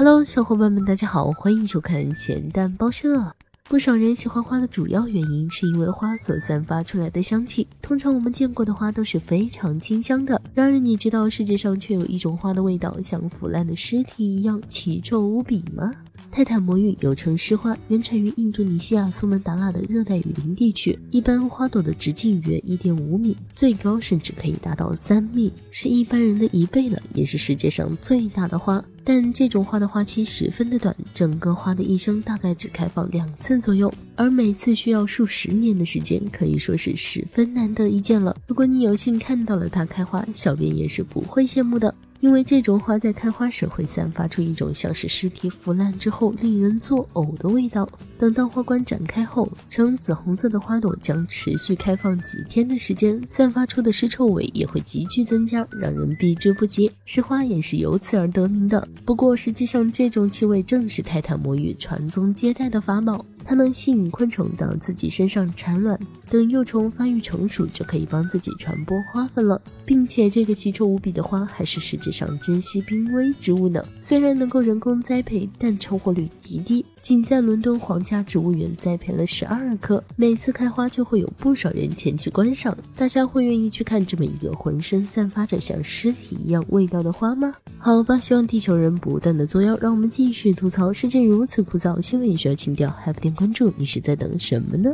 Hello，小伙伴们，大家好，欢迎收看咸蛋报社。不少人喜欢花的主要原因，是因为花所散发出来的香气。通常我们见过的花都是非常清香的。然而，你知道世界上却有一种花的味道像腐烂的尸体一样奇臭无比吗？泰坦魔芋又称诗花，原产于印度尼西亚苏门答腊的热带雨林地区。一般花朵的直径约一点五米，最高甚至可以达到三米，是一般人的一倍了，也是世界上最大的花。但这种花的花期十分的短，整个花的一生大概只开放两次左右，而每次需要数十年的时间，可以说是十分难得一见了。如果你有幸看到了它开花，小编也是不会羡慕的。因为这种花在开花时会散发出一种像是尸体腐烂之后令人作呕的味道。等到花冠展开后，呈紫红色的花朵将持续开放几天的时间，散发出的尸臭味也会急剧增加，让人避之不及。石花也是由此而得名的。不过实际上，这种气味正是泰坦魔芋传宗接代的法宝。它能吸引昆虫到自己身上产卵，等幼虫发育成熟，就可以帮自己传播花粉了。并且这个奇臭无比的花还是世界上珍稀濒危植物呢。虽然能够人工栽培，但成活率极低。仅在伦敦皇家植物园栽培了十二棵，每次开花就会有不少人前去观赏。大家会愿意去看这么一个浑身散发着像尸体一样味道的花吗？好吧，希望地球人不断的作妖，让我们继续吐槽世界如此枯燥，新闻也需要情调，还不点关注，你是在等什么呢？